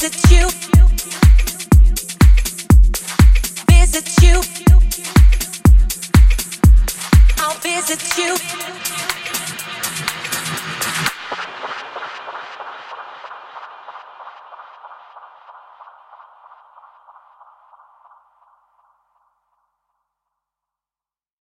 visit you. I'll visit you.